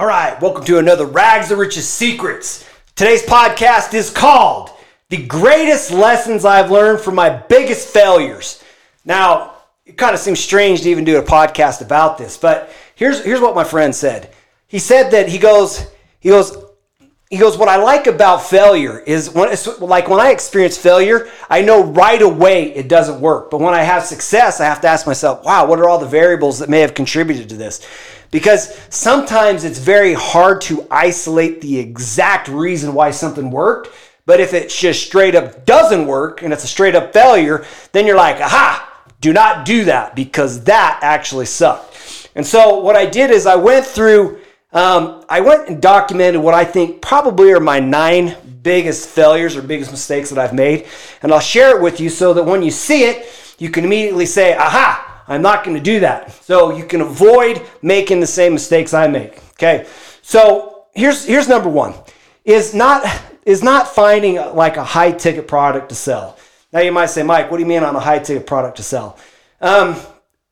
All right, welcome to another Rags to Riches Secrets. Today's podcast is called The Greatest Lessons I've Learned from My Biggest Failures. Now, it kind of seems strange to even do a podcast about this, but here's here's what my friend said. He said that he goes, he goes, he goes, what I like about failure is when like when I experience failure, I know right away it doesn't work. But when I have success, I have to ask myself, wow, what are all the variables that may have contributed to this? Because sometimes it's very hard to isolate the exact reason why something worked. But if it just straight up doesn't work and it's a straight up failure, then you're like, aha, do not do that because that actually sucked. And so what I did is I went through um, I went and documented what I think probably are my nine biggest failures or biggest mistakes that I've made. And I'll share it with you so that when you see it, you can immediately say, aha, I'm not going to do that. So you can avoid making the same mistakes I make. Okay. So here's, here's number one is not, is not finding like a high ticket product to sell. Now you might say, Mike, what do you mean on a high ticket product to sell? Um,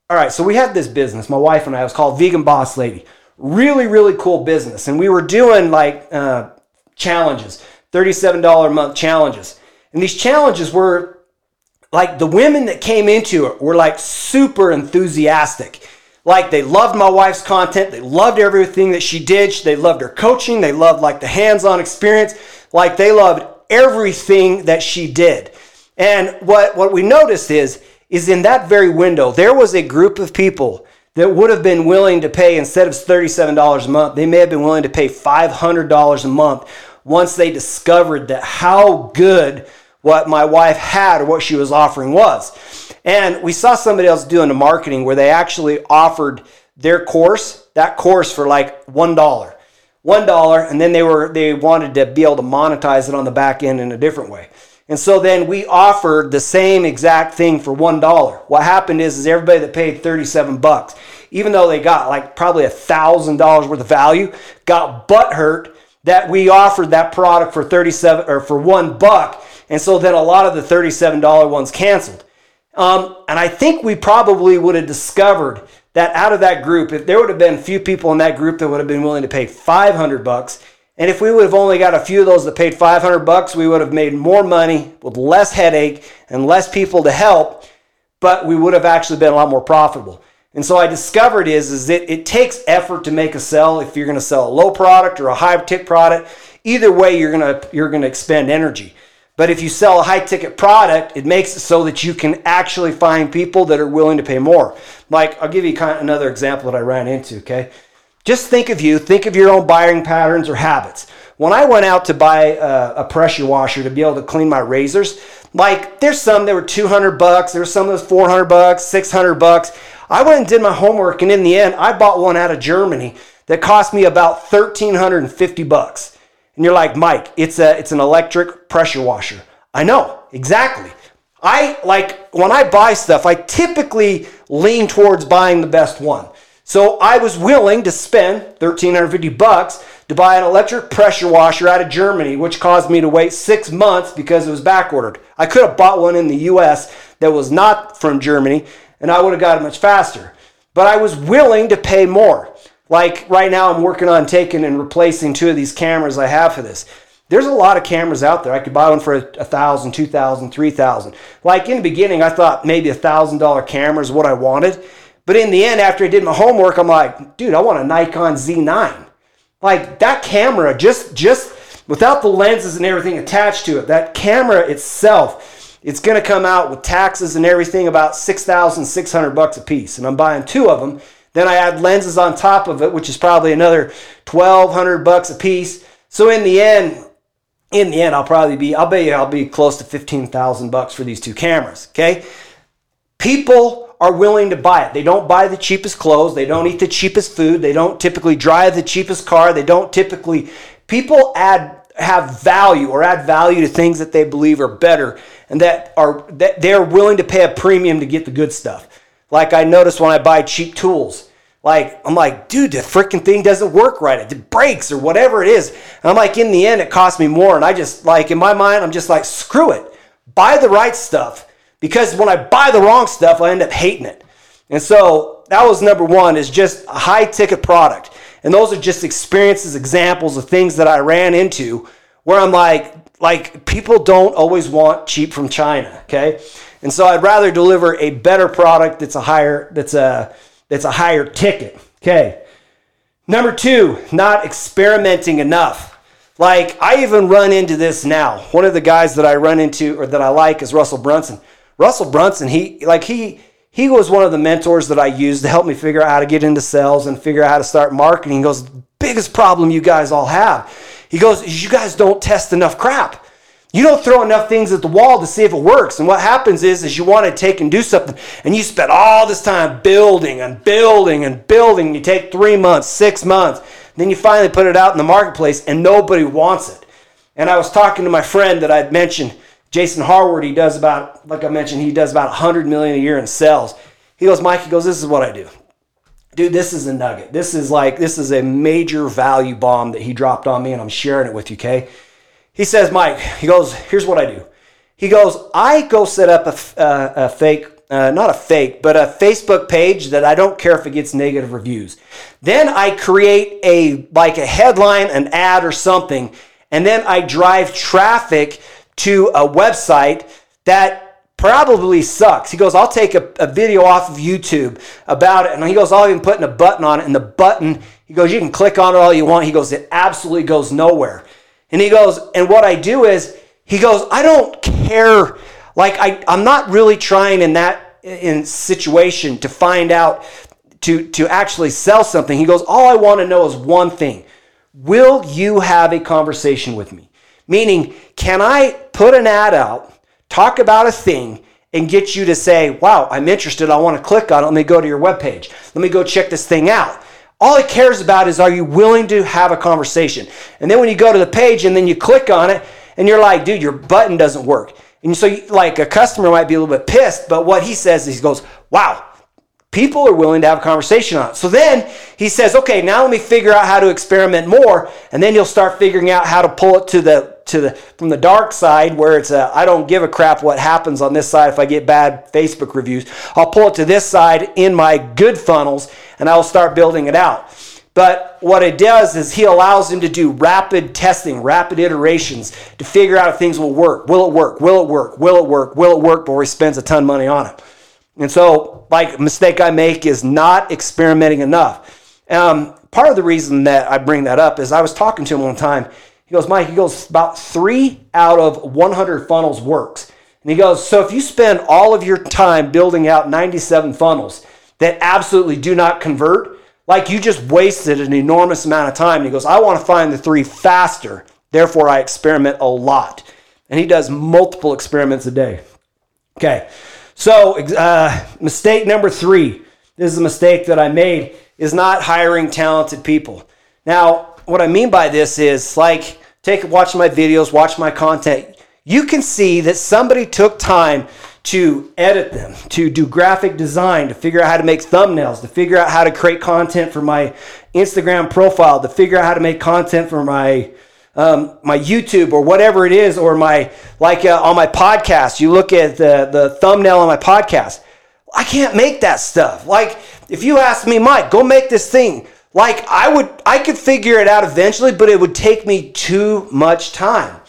all right. So we had this business, my wife and I, it was called Vegan Boss Lady really really cool business and we were doing like uh, challenges $37 a month challenges and these challenges were like the women that came into it were like super enthusiastic. Like they loved my wife's content. They loved everything that she did. They loved her coaching. They loved like the hands-on experience. Like they loved everything that she did. And what what we noticed is is in that very window there was a group of people that would have been willing to pay, instead of $37 a month, they may have been willing to pay $500 a month once they discovered that how good what my wife had or what she was offering was. And we saw somebody else doing the marketing where they actually offered their course, that course for like $1. $1 and then they were they wanted to be able to monetize it on the back end in a different way. And so then we offered the same exact thing for one dollar. What happened is, is everybody that paid 37 bucks, even though they got like probably a thousand dollars worth of value, got butt hurt that we offered that product for 37 or for one buck. And so then a lot of the $37 ones canceled. Um, and I think we probably would have discovered that out of that group, if there would have been a few people in that group that would have been willing to pay 500 bucks, and if we would have only got a few of those that paid 500 bucks, we would have made more money with less headache and less people to help, but we would have actually been a lot more profitable. And so I discovered is, is it, it takes effort to make a sell if you're going to sell a low product or a high ticket product. Either way, you're going to you're going to expend energy. But if you sell a high ticket product, it makes it so that you can actually find people that are willing to pay more. Like I'll give you kind of another example that I ran into. Okay, just think of you, think of your own buying patterns or habits. When I went out to buy a, a pressure washer to be able to clean my razors, like there's some that were 200 bucks, there's some that was 400 bucks, 600 bucks. I went and did my homework, and in the end, I bought one out of Germany that cost me about 1,350 bucks. And you're like, Mike, it's a it's an electric pressure washer. I know exactly. I like when I buy stuff, I typically lean towards buying the best one. So I was willing to spend 1350 bucks to buy an electric pressure washer out of Germany, which caused me to wait six months because it was back ordered. I could have bought one in the US that was not from Germany, and I would have got it much faster. But I was willing to pay more. Like right now, I'm working on taking and replacing two of these cameras I have for this. There's a lot of cameras out there. I could buy one for a thousand, two thousand, three thousand. Like in the beginning, I thought maybe a thousand dollar camera is what I wanted. But in the end, after I did my homework, I'm like, dude, I want a Nikon Z9. Like that camera, just just without the lenses and everything attached to it, that camera itself, it's gonna come out with taxes and everything about six thousand six hundred bucks a piece. And I'm buying two of them. Then I add lenses on top of it, which is probably another twelve hundred bucks a piece. So in the end, in the end, I'll probably be, I'll bet you I'll be close to fifteen thousand bucks for these two cameras. Okay, people are willing to buy it. They don't buy the cheapest clothes, they don't eat the cheapest food, they don't typically drive the cheapest car, they don't typically people add have value or add value to things that they believe are better and that are that they're willing to pay a premium to get the good stuff. Like I notice when I buy cheap tools, like I'm like, dude, the freaking thing doesn't work right. It breaks or whatever it is. And I'm like, in the end, it costs me more. And I just like in my mind, I'm just like, screw it. Buy the right stuff because when I buy the wrong stuff, I end up hating it. And so that was number one is just a high ticket product. And those are just experiences, examples of things that I ran into where I'm like, like people don't always want cheap from China, okay? And so I'd rather deliver a better product that's a higher that's a that's a higher ticket. Okay. Number 2, not experimenting enough. Like I even run into this now. One of the guys that I run into or that I like is Russell Brunson. Russell Brunson, he like he he was one of the mentors that I used to help me figure out how to get into sales and figure out how to start marketing. He goes, biggest problem you guys all have. He goes, you guys don't test enough crap. You don't throw enough things at the wall to see if it works. And what happens is, is you want to take and do something, and you spend all this time building and building and building. You take three months, six months, then you finally put it out in the marketplace, and nobody wants it. And I was talking to my friend that I'd mentioned, Jason Harward. He does about, like I mentioned, he does about 100 million a year in sales. He goes, Mike, he goes, this is what I do. Dude, this is a nugget. This is like, this is a major value bomb that he dropped on me, and I'm sharing it with you, okay? He says, Mike, he goes, here's what I do. He goes, I go set up a, uh, a fake, uh, not a fake, but a Facebook page that I don't care if it gets negative reviews. Then I create a, like a headline, an ad or something, and then I drive traffic to a website that probably sucks. He goes, I'll take a, a, video off of YouTube about it. And he goes, I'll even put in a button on it. And the button, he goes, you can click on it all you want. He goes, it absolutely goes nowhere. And he goes, and what I do is, he goes, I don't care. Like I, I'm not really trying in that in situation to find out to to actually sell something. He goes, all I want to know is one thing. Will you have a conversation with me? Meaning, can I put an ad out, talk about a thing, and get you to say, wow, I'm interested. I want to click on it. Let me go to your webpage. Let me go check this thing out. All it cares about is are you willing to have a conversation? And then when you go to the page and then you click on it and you're like, dude, your button doesn't work. And so, you, like, a customer might be a little bit pissed, but what he says is he goes, wow, people are willing to have a conversation on it. So then he says, okay, now let me figure out how to experiment more. And then you'll start figuring out how to pull it to the to the from the dark side where it's I don't give a crap what happens on this side if I get bad Facebook reviews. I'll pull it to this side in my good funnels and I'll start building it out. But what it does is he allows him to do rapid testing, rapid iterations to figure out if things will work. Will it work? Will it work? Will it work? Will it work before he spends a ton of money on it? And so, like, mistake I make is not experimenting enough. Um, part of the reason that I bring that up is I was talking to him one time he goes, Mike, he goes, about three out of 100 funnels works. And he goes, so if you spend all of your time building out 97 funnels that absolutely do not convert, like you just wasted an enormous amount of time. And he goes, I want to find the three faster. Therefore, I experiment a lot. And he does multiple experiments a day. Okay, so uh, mistake number three. This is a mistake that I made is not hiring talented people. Now, what I mean by this is like take watch my videos, watch my content. You can see that somebody took time to edit them, to do graphic design, to figure out how to make thumbnails, to figure out how to create content for my Instagram profile, to figure out how to make content for my um, my YouTube or whatever it is, or my like uh, on my podcast. You look at the the thumbnail on my podcast. I can't make that stuff. Like if you ask me, Mike, go make this thing. Like I would, I could figure it out eventually, but it would take me too much time.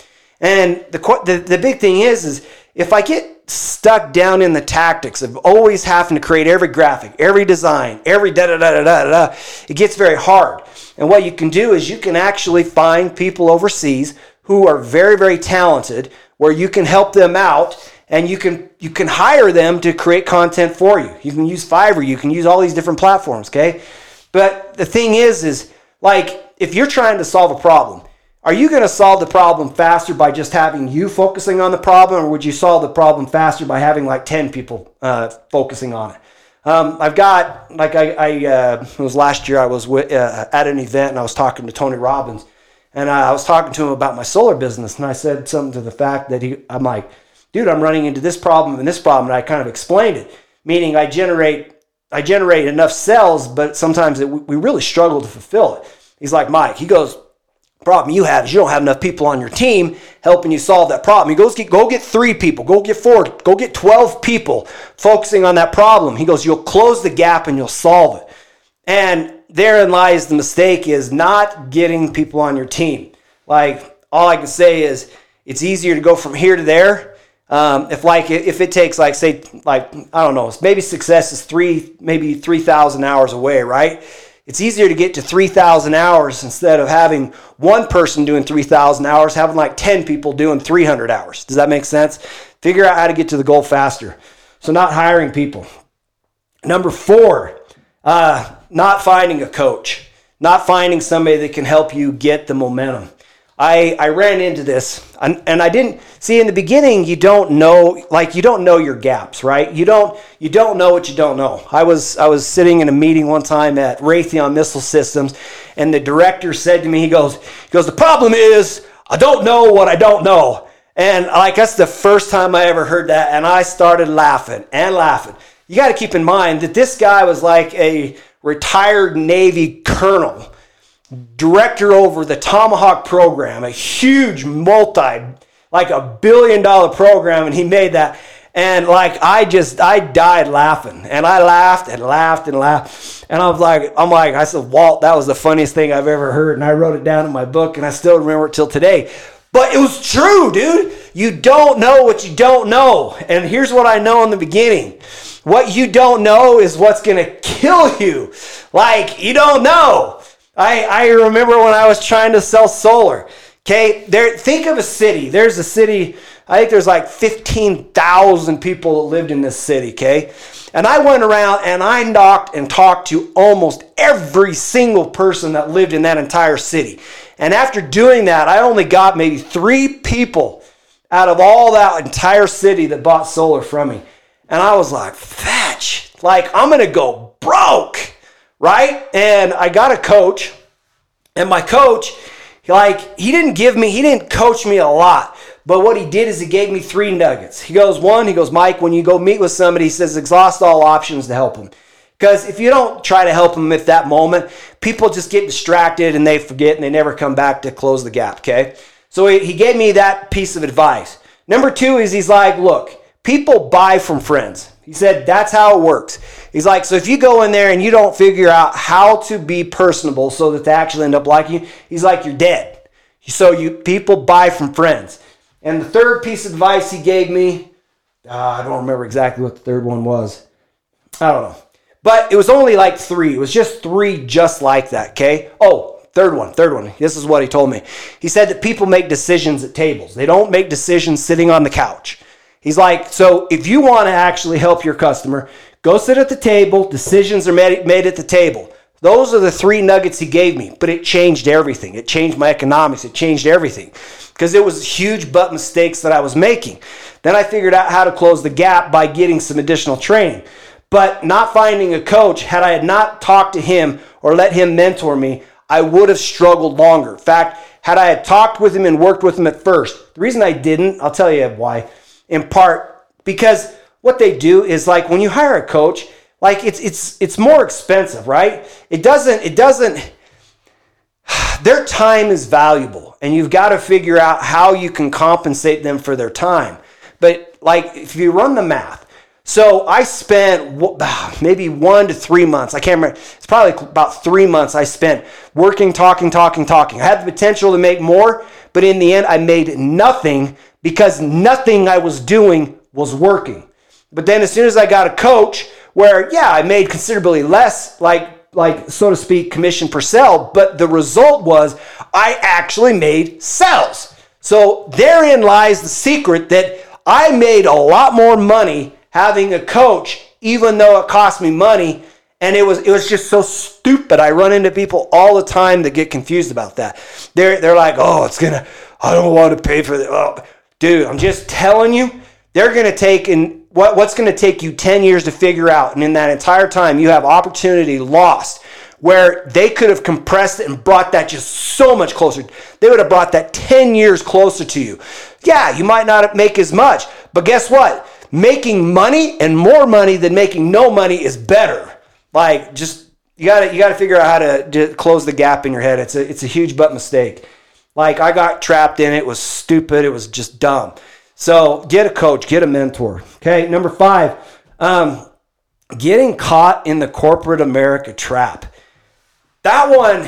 And the the, the big thing is, is if I get stuck down in the tactics of always having to create every graphic, every design, every da da da da da da, it gets very hard. And what you can do is you can actually find people overseas who are very very talented, where you can help them out and you can you can hire them to create content for you. You can use Fiverr, you can use all these different platforms, okay? But the thing is, is like if you're trying to solve a problem, are you going to solve the problem faster by just having you focusing on the problem, or would you solve the problem faster by having like 10 people uh, focusing on it? Um, I've got, like, I, I uh, it was last year, I was with, uh, at an event and I was talking to Tony Robbins, and I was talking to him about my solar business, and I said something to the fact that he, I'm like, dude, I'm running into this problem and this problem, and I kind of explained it, meaning I generate I generate enough sales, but sometimes it, we really struggle to fulfill it. He's like, Mike, he goes, problem you have is you don't have enough people on your team helping you solve that problem. He goes, go get three people, go get four, go get 12 people focusing on that problem. He goes, you'll close the gap and you'll solve it. And therein lies the mistake is not getting people on your team. Like all I can say is it's easier to go from here to there. Um, if like if it takes like say like I don't know maybe success is three maybe three thousand hours away right it's easier to get to 3,000 hours instead of having one person doing 3,000 hours, having like 10 people doing 300 hours. Does that make sense? Figure out how to get to the goal faster. So, not hiring people. Number four, uh, not finding a coach, not finding somebody that can help you get the momentum. I, I ran into this and, and I didn't see in the beginning you don't know like you don't know your gaps right? You don't you don't know what you don't know. I was I was sitting in a meeting one time at Raytheon Missile Systems and the director said to me he goes he goes the problem is I don't know what I don't know. And like that's the first time I ever heard that and I started laughing and laughing. You got to keep in mind that this guy was like a retired Navy colonel director over the Tomahawk program, a huge multi, like a billion dollar program, and he made that. And like I just I died laughing, and I laughed and laughed and laughed, and I was like I'm like I said Walt, that was the funniest thing I've ever heard, and I wrote it down in my book, and I still remember it till today. But it was true, dude. You don't know what you don't know, and here's what I know in the beginning. What you don't know is what's gonna kill you. Like you don't know. I, I remember when I was trying to sell solar. Okay, there. Think of a city. There's a city. I think there's like 15,000 people that lived in this city. Okay, and I went around and I knocked and talked to almost every single person that lived in that entire city. And after doing that, I only got maybe three people out of all that entire city that bought solar from me. And I was like, fetch, like I'm gonna go broke right? And I got a coach, and my coach, like, he didn't give me, he didn't coach me a lot. But what he did is he gave me three nuggets. He goes, one, he goes, Mike, when you go meet with somebody, he says, exhaust all options to help them. Because if you don't try to help them at that moment, people just get distracted and they forget and they never come back to close the gap, okay? So he gave me that piece of advice. Number two is he's like, look, people buy from friends. He said that's how it works. He's like, so if you go in there and you don't figure out how to be personable so that they actually end up liking you, he's like, you're dead. So you people buy from friends. And the third piece of advice he gave me, uh, I don't remember exactly what the third one was. I don't know. But it was only like three. It was just three just like that, okay? Oh, third one, third one. This is what he told me. He said that people make decisions at tables. They don't make decisions sitting on the couch. He's like, so if you want to actually help your customer, go sit at the table. Decisions are made, made at the table. Those are the three nuggets he gave me, but it changed everything. It changed my economics. It changed everything because it was huge butt mistakes that I was making. Then I figured out how to close the gap by getting some additional training. But not finding a coach, had I not talked to him or let him mentor me, I would have struggled longer. In fact, had I had talked with him and worked with him at first, the reason I didn't, I'll tell you why in part because what they do is like when you hire a coach, like it's it's it's more expensive, right? It doesn't it doesn't their time is valuable and you've got to figure out how you can compensate them for their time. But like if you run the math, so I spent maybe one to three months. I can't remember. It's probably about three months I spent working, talking, talking, talking. I had the potential to make more, but in the end, I made nothing because nothing I was doing was working. But then as soon as I got a coach where, yeah, I made considerably less, like, like so to speak, commission per sale, but the result was I actually made sales. So therein lies the secret that I made a lot more money having a coach, even though it cost me money. And it was it was just so stupid. I run into people all the time that get confused about that. They're they're like, oh, it's gonna I don't want to pay for that. Oh, dude, I'm just telling you, they're going to take and what, what's going to take you 10 years to figure out. And in that entire time, you have opportunity lost where they could have compressed it and brought that just so much closer. They would have brought that 10 years closer to you. Yeah, you might not make as much, but guess what? Making money and more money than making no money is better. Like just you got to you got to figure out how to, to close the gap in your head. It's a it's a huge butt mistake. Like I got trapped in it. it was stupid. It was just dumb. So get a coach, get a mentor. Okay, number five, um, getting caught in the corporate America trap. that one,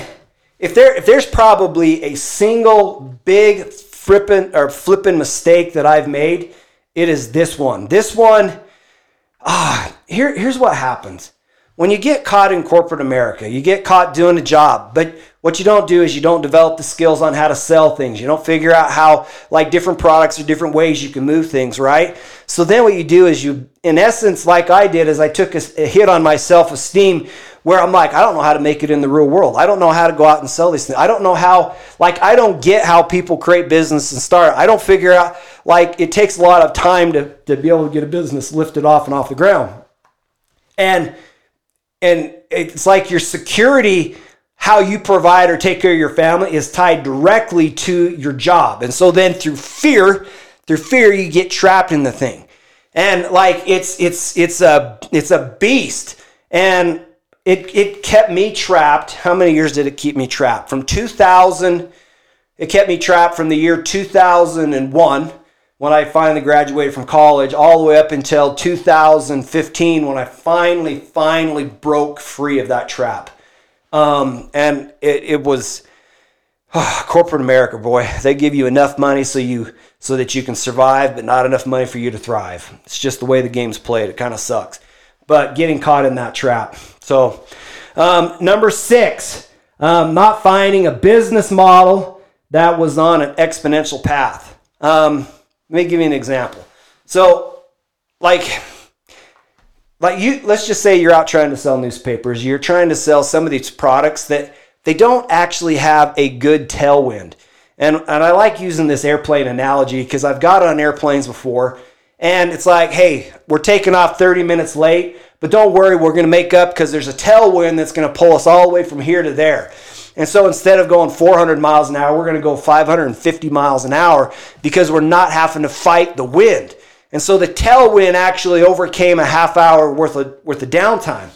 if there if there's probably a single big flipping or flipping mistake that I've made, it is this one. This one, ah, here, here's what happens. When you get caught in corporate America, you get caught doing a job, but what you don't do is you don't develop the skills on how to sell things. You don't figure out how, like, different products or different ways you can move things, right? So then what you do is you, in essence, like I did, is I took a, a hit on my self esteem where I'm like, I don't know how to make it in the real world. I don't know how to go out and sell these things. I don't know how, like, I don't get how people create business and start. I don't figure out, like, it takes a lot of time to, to be able to get a business lifted off and off the ground. And, and it's like your security, how you provide or take care of your family is tied directly to your job. And so then through fear, through fear, you get trapped in the thing. And like, it's, it's, it's a, it's a beast. And it, it kept me trapped. How many years did it keep me trapped? From 2000, it kept me trapped from the year 2001 when I finally graduated from college all the way up until 2015 when I finally, finally broke free of that trap. Um, and it, it was oh, corporate America, boy. They give you enough money so you so that you can survive, but not enough money for you to thrive. It's just the way the game's played. It kind of sucks. But getting caught in that trap. So, um, number six, um, not finding a business model that was on an exponential path. Um, let me give you an example. So, like, like you, let's just say you're out trying to sell newspapers. You're trying to sell some of these products that they don't actually have a good tailwind. And, and I like using this airplane analogy because I've got on airplanes before. And it's like, hey, we're taking off 30 minutes late, but don't worry, we're going to make up because there's a tailwind that's going to pull us all the way from here to there. And so instead of going 400 miles an hour, we're going to go 550 miles an hour because we're not having to fight the wind. And so the tailwind actually overcame a half hour worth of, worth of downtime.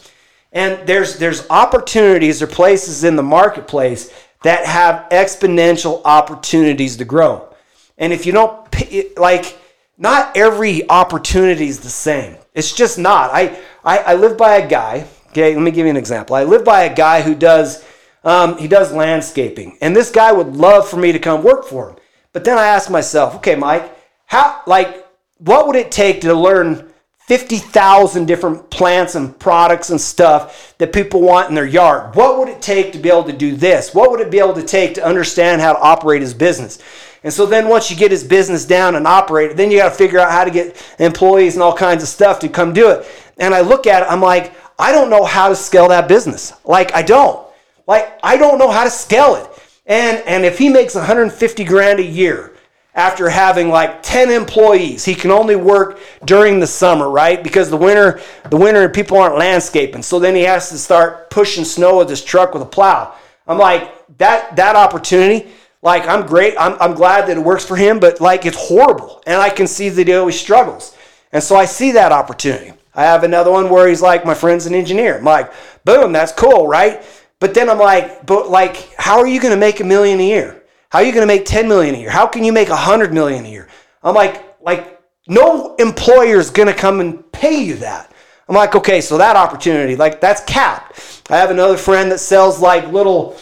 And there's, there's opportunities or places in the marketplace that have exponential opportunities to grow. And if you don't, like, not every opportunity is the same. It's just not. I, I, I live by a guy. Okay, let me give you an example. I live by a guy who does um, he does landscaping, and this guy would love for me to come work for him. But then I ask myself, okay, Mike, how like what would it take to learn 50,000 different plants and products and stuff that people want in their yard? What would it take to be able to do this? What would it be able to take to understand how to operate his business? And so then once you get his business down and operate, then you got to figure out how to get employees and all kinds of stuff to come do it. And I look at it, I'm like, I don't know how to scale that business. Like, I don't. Like, I don't know how to scale it. And, and if he makes 150 grand a year after having like 10 employees, he can only work during the summer, right? Because the winter, the winter people aren't landscaping. So then he has to start pushing snow with his truck with a plow. I'm like, that, that opportunity, like I'm great. I'm, I'm glad that it works for him, but like it's horrible. And I can see that he always struggles. And so I see that opportunity. I have another one where he's like, my friend's an engineer. I'm like, boom, that's cool, right? But then I'm like, but like, how are you going to make a million a year? How are you going to make 10 million a year? How can you make 100 million a year? I'm like, like, no employer is going to come and pay you that. I'm like, okay, so that opportunity, like, that's capped. I have another friend that sells like little,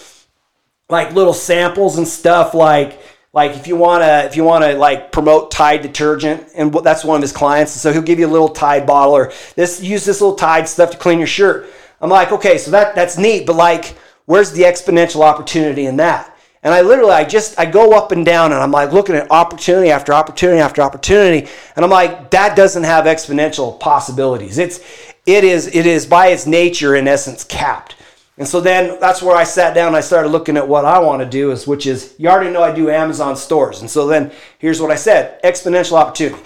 like little samples and stuff, like, like if you want to if you want to like promote tide detergent and that's one of his clients so he'll give you a little tide bottle or this use this little tide stuff to clean your shirt i'm like okay so that that's neat but like where's the exponential opportunity in that and i literally i just i go up and down and i'm like looking at opportunity after opportunity after opportunity and i'm like that doesn't have exponential possibilities it's it is it is by its nature in essence capped and so then that's where I sat down I started looking at what I want to do is which is you already know I do Amazon stores. And so then here's what I said, exponential opportunity.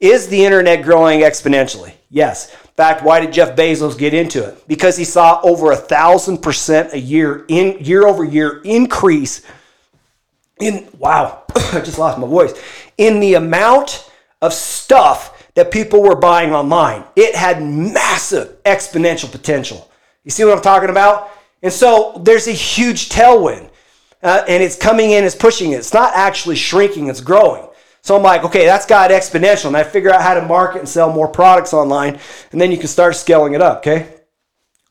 Is the internet growing exponentially? Yes. In fact, why did Jeff Bezos get into it? Because he saw over a thousand percent a year in year over year increase in wow, I just lost my voice. In the amount of stuff that people were buying online. It had massive exponential potential. You see what I'm talking about? And so there's a huge tailwind, uh, and it's coming in, it's pushing it. It's not actually shrinking, it's growing. So I'm like, okay, that's got exponential. And I figure out how to market and sell more products online, and then you can start scaling it up, okay?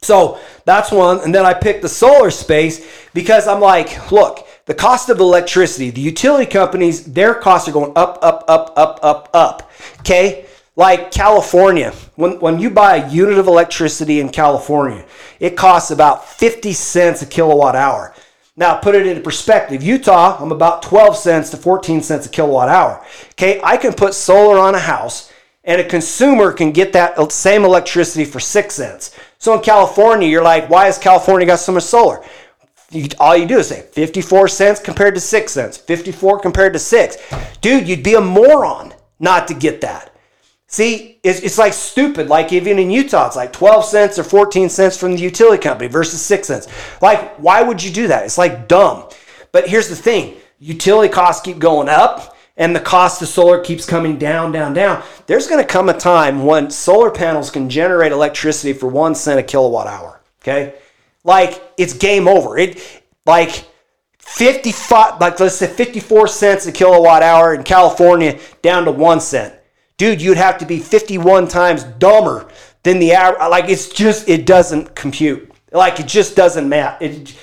So that's one. And then I picked the solar space because I'm like, look, the cost of electricity, the utility companies, their costs are going up, up, up, up, up, up. Okay? Like California, when, when you buy a unit of electricity in California, it costs about 50 cents a kilowatt hour. Now, put it into perspective. Utah, I'm about 12 cents to 14 cents a kilowatt hour. Okay, I can put solar on a house and a consumer can get that same electricity for 6 cents. So in California, you're like, why has California got so much solar? You, all you do is say 54 cents compared to 6 cents, 54 compared to 6. Dude, you'd be a moron not to get that. See, it's, it's like stupid. Like even in Utah, it's like 12 cents or 14 cents from the utility company versus 6 cents. Like, why would you do that? It's like dumb. But here's the thing utility costs keep going up and the cost of solar keeps coming down, down, down. There's going to come a time when solar panels can generate electricity for one cent a kilowatt hour. Okay. Like it's game over. It like 55, like let's say 54 cents a kilowatt hour in California down to one cent dude, you'd have to be 51 times dumber than the average. Like, it's just, it doesn't compute. Like, it just doesn't matter. It,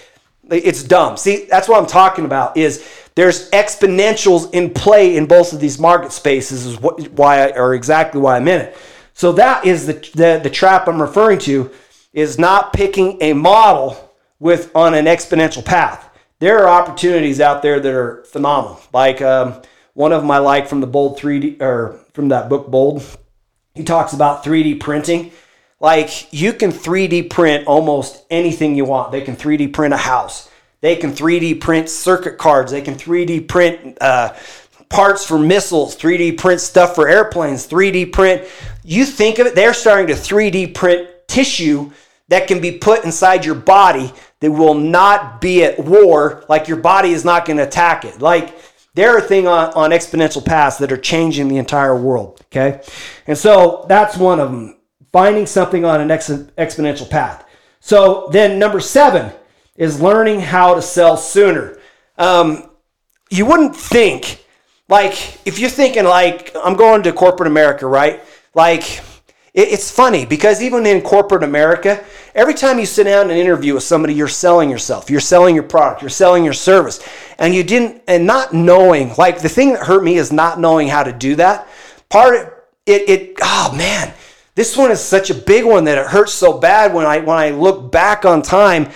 it's dumb. See, that's what I'm talking about is there's exponentials in play in both of these market spaces is what, why I, or exactly why I'm in it. So that is the, the, the trap I'm referring to is not picking a model with on an exponential path. There are opportunities out there that are phenomenal. Like, um, one of I like from the Bold 3D or from that book Bold. He talks about 3D printing. Like you can 3D print almost anything you want. They can 3D print a house. They can 3D print circuit cards. They can 3D print uh, parts for missiles, 3D print stuff for airplanes, 3D print. You think of it, they're starting to 3D print tissue that can be put inside your body that will not be at war, like your body is not going to attack it. Like there are things on, on exponential paths that are changing the entire world. Okay. And so that's one of them finding something on an ex- exponential path. So then number seven is learning how to sell sooner. Um, you wouldn't think, like, if you're thinking, like, I'm going to corporate America, right? Like, it's funny because even in corporate America, every time you sit down and interview with somebody, you're selling yourself, you're selling your product, you're selling your service. And you didn't, and not knowing, like the thing that hurt me is not knowing how to do that. Part of it, it, oh man, this one is such a big one that it hurts so bad when I when I look back on time,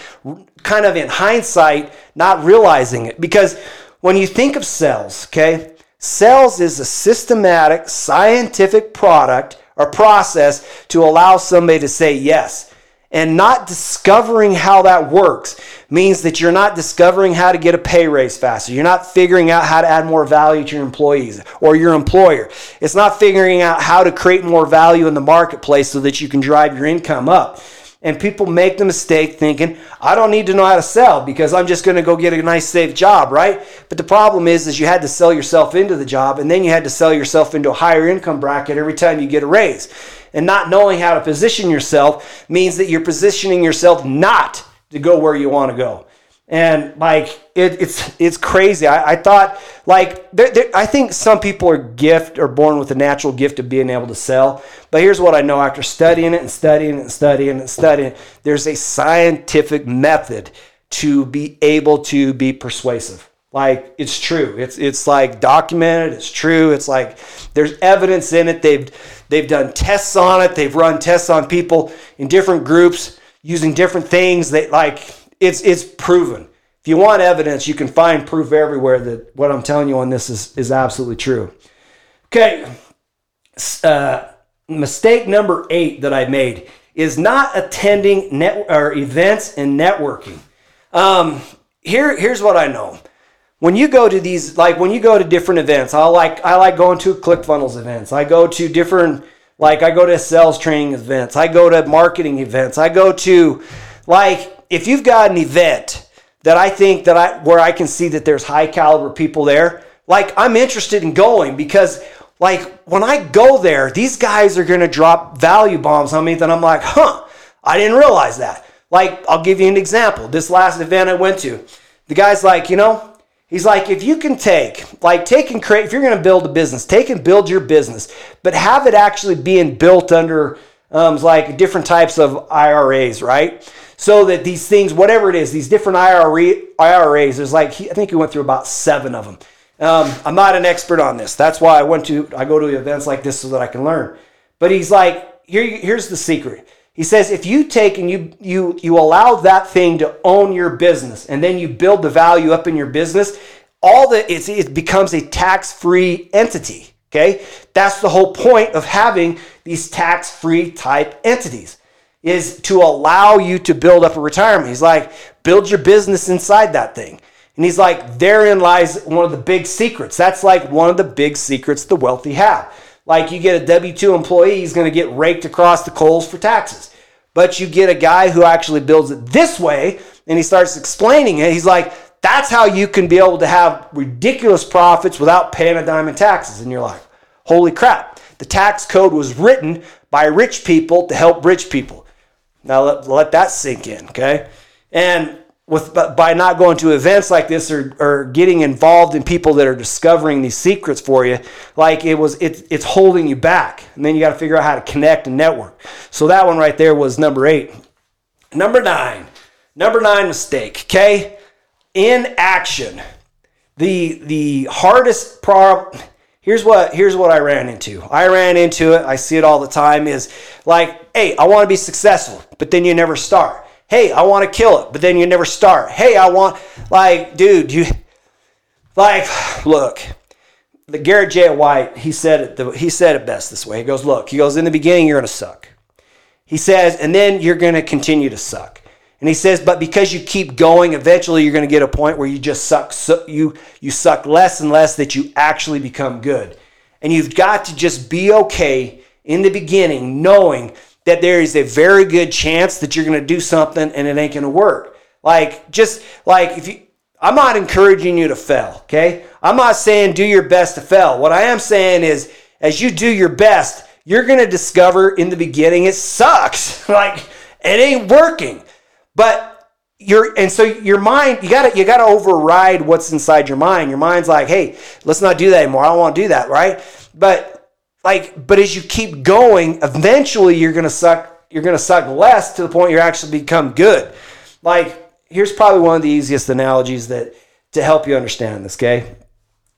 kind of in hindsight, not realizing it. Because when you think of sales, okay, sales is a systematic, scientific product or process to allow somebody to say yes. And not discovering how that works means that you're not discovering how to get a pay raise faster. You're not figuring out how to add more value to your employees or your employer. It's not figuring out how to create more value in the marketplace so that you can drive your income up. And people make the mistake thinking, I don't need to know how to sell because I'm just going to go get a nice safe job, right? But the problem is is you had to sell yourself into the job and then you had to sell yourself into a higher income bracket every time you get a raise. And not knowing how to position yourself means that you're positioning yourself not to go where you want to go and like it, it's it's crazy. I, I thought like there, there, I think some people are gift or born with a natural gift of being able to sell. But here's what I know after studying it and studying it and studying and studying, there's a scientific method to be able to be persuasive. Like it's true. It's it's like documented. It's true. It's like there's evidence in it. They've they've done tests on it. They've run tests on people in different groups using different things. They like it's it's proven. If you want evidence, you can find proof everywhere that what I'm telling you on this is is absolutely true. Okay, uh, mistake number eight that I made is not attending net or events and networking. Um, here, here's what I know. When you go to these, like when you go to different events, I like I like going to ClickFunnels events. I go to different, like I go to sales training events. I go to marketing events. I go to, like if you've got an event that I think that I where I can see that there's high caliber people there, like I'm interested in going because like when I go there, these guys are going to drop value bombs on me that I'm like, "Huh, I didn't realize that." Like I'll give you an example. This last event I went to, the guy's like, "You know, He's like, if you can take, like, take and create, if you're going to build a business, take and build your business, but have it actually being built under um, like different types of IRAs, right? So that these things, whatever it is, these different IRA, IRAs, there's like, I think he went through about seven of them. Um, I'm not an expert on this. That's why I went to, I go to events like this so that I can learn. But he's like, here, here's the secret. He says if you take and you you you allow that thing to own your business and then you build the value up in your business, all that it becomes a tax-free entity. Okay, that's the whole point of having these tax-free type entities is to allow you to build up a retirement. He's like, build your business inside that thing. And he's like, therein lies one of the big secrets. That's like one of the big secrets the wealthy have. Like you get a W 2 employee, he's going to get raked across the coals for taxes. But you get a guy who actually builds it this way and he starts explaining it. He's like, that's how you can be able to have ridiculous profits without paying a dime in taxes. And you're like, holy crap. The tax code was written by rich people to help rich people. Now let, let that sink in, okay? And with by not going to events like this or, or getting involved in people that are discovering these secrets for you like it was it, it's holding you back. And then you got to figure out how to connect and network. So that one right there was number eight. Number nine. Number nine mistake okay? Inaction the the hardest problem here's what here's what i ran into i ran into it i see it all the time is like hey i want to be successful but then you never start hey, I want to kill it, but then you never start. Hey, I want, like, dude, you, like, look, the Garrett J. White, he said it, the, he said it best this way. He goes, look, he goes, in the beginning, you're to suck. He says, and then you're to continue to suck. And he says, but because you keep going, eventually you're going to get a point where you just suck, you, you suck less and less that you actually become good. And you've got to just be okay in the beginning, knowing that there is a very good chance that you're going to do something and it ain't going to work. Like, just like if you, I'm not encouraging you to fail, okay? I'm not saying do your best to fail. What I am saying is, as you do your best, you're going to discover in the beginning it sucks. like, it ain't working. But you're, and so your mind, you gotta, you gotta override what's inside your mind. Your mind's like, hey, let's not do that anymore. I don't want to do that, right? But like but as you keep going eventually you're to suck you're to suck less to the point you actually become good like here's probably one of the easiest analogies that to help you understand this okay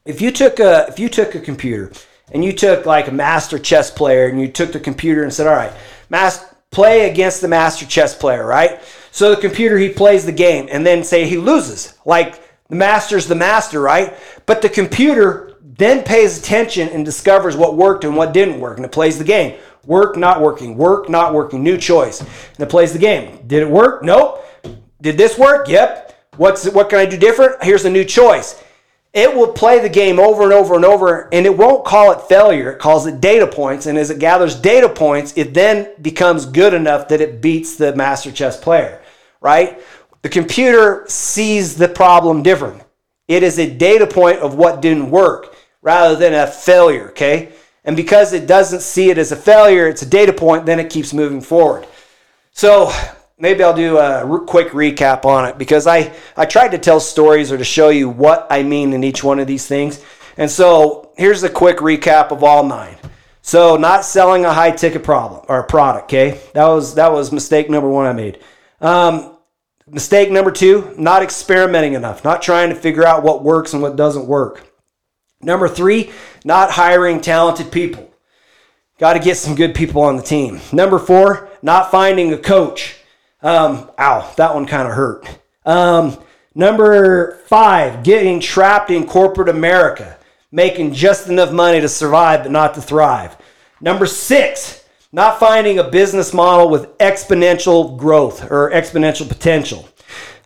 if you took a if you took a computer and you took like a master chess player and you took the computer and said all right mass play against the master chess player right so the computer he plays the game and then say he loses like the master's the master right but the computer then pays attention and discovers what worked and what didn't work, and it plays the game. Work, not working, work, not working, new choice. And it plays the game. Did it work? Nope. Did this work? Yep. What's what can I do different? Here's a new choice. It will play the game over and over and over, and it won't call it failure. It calls it data points. And as it gathers data points, it then becomes good enough that it beats the master chess player, right? The computer sees the problem different. It is a data point of what didn't work rather than a failure, okay? And because it doesn't see it as a failure, it's a data point, then it keeps moving forward. So maybe I'll do a quick recap on it because I, I tried to tell stories or to show you what I mean in each one of these things. And so here's a quick recap of all nine. So not selling a high ticket problem or a product, okay? That was that was mistake number one I made. Um, mistake number two, not experimenting enough, not trying to figure out what works and what doesn't work. Number three, not hiring talented people. Got to get some good people on the team. Number four, not finding a coach. Um, ow, that one kind of hurt. Um, number five, getting trapped in corporate America, making just enough money to survive but not to thrive. Number six, not finding a business model with exponential growth or exponential potential.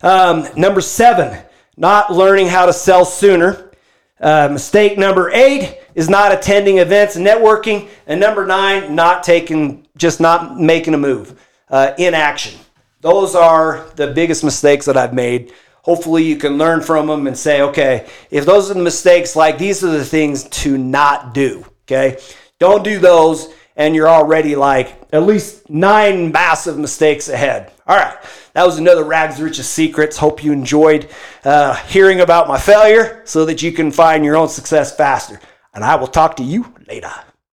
Um, number seven, not learning how to sell sooner. Uh, mistake number eight is not attending events and networking. And number nine, not taking, just not making a move, uh, inaction. Those are the biggest mistakes that I've made. Hopefully, you can learn from them and say, okay, if those are the mistakes, like these are the things to not do. Okay, don't do those, and you're already like at least nine massive mistakes ahead. All right. That was another Rags Riches Secrets. Hope you enjoyed uh, hearing about my failure so that you can find your own success faster. And I will talk to you later.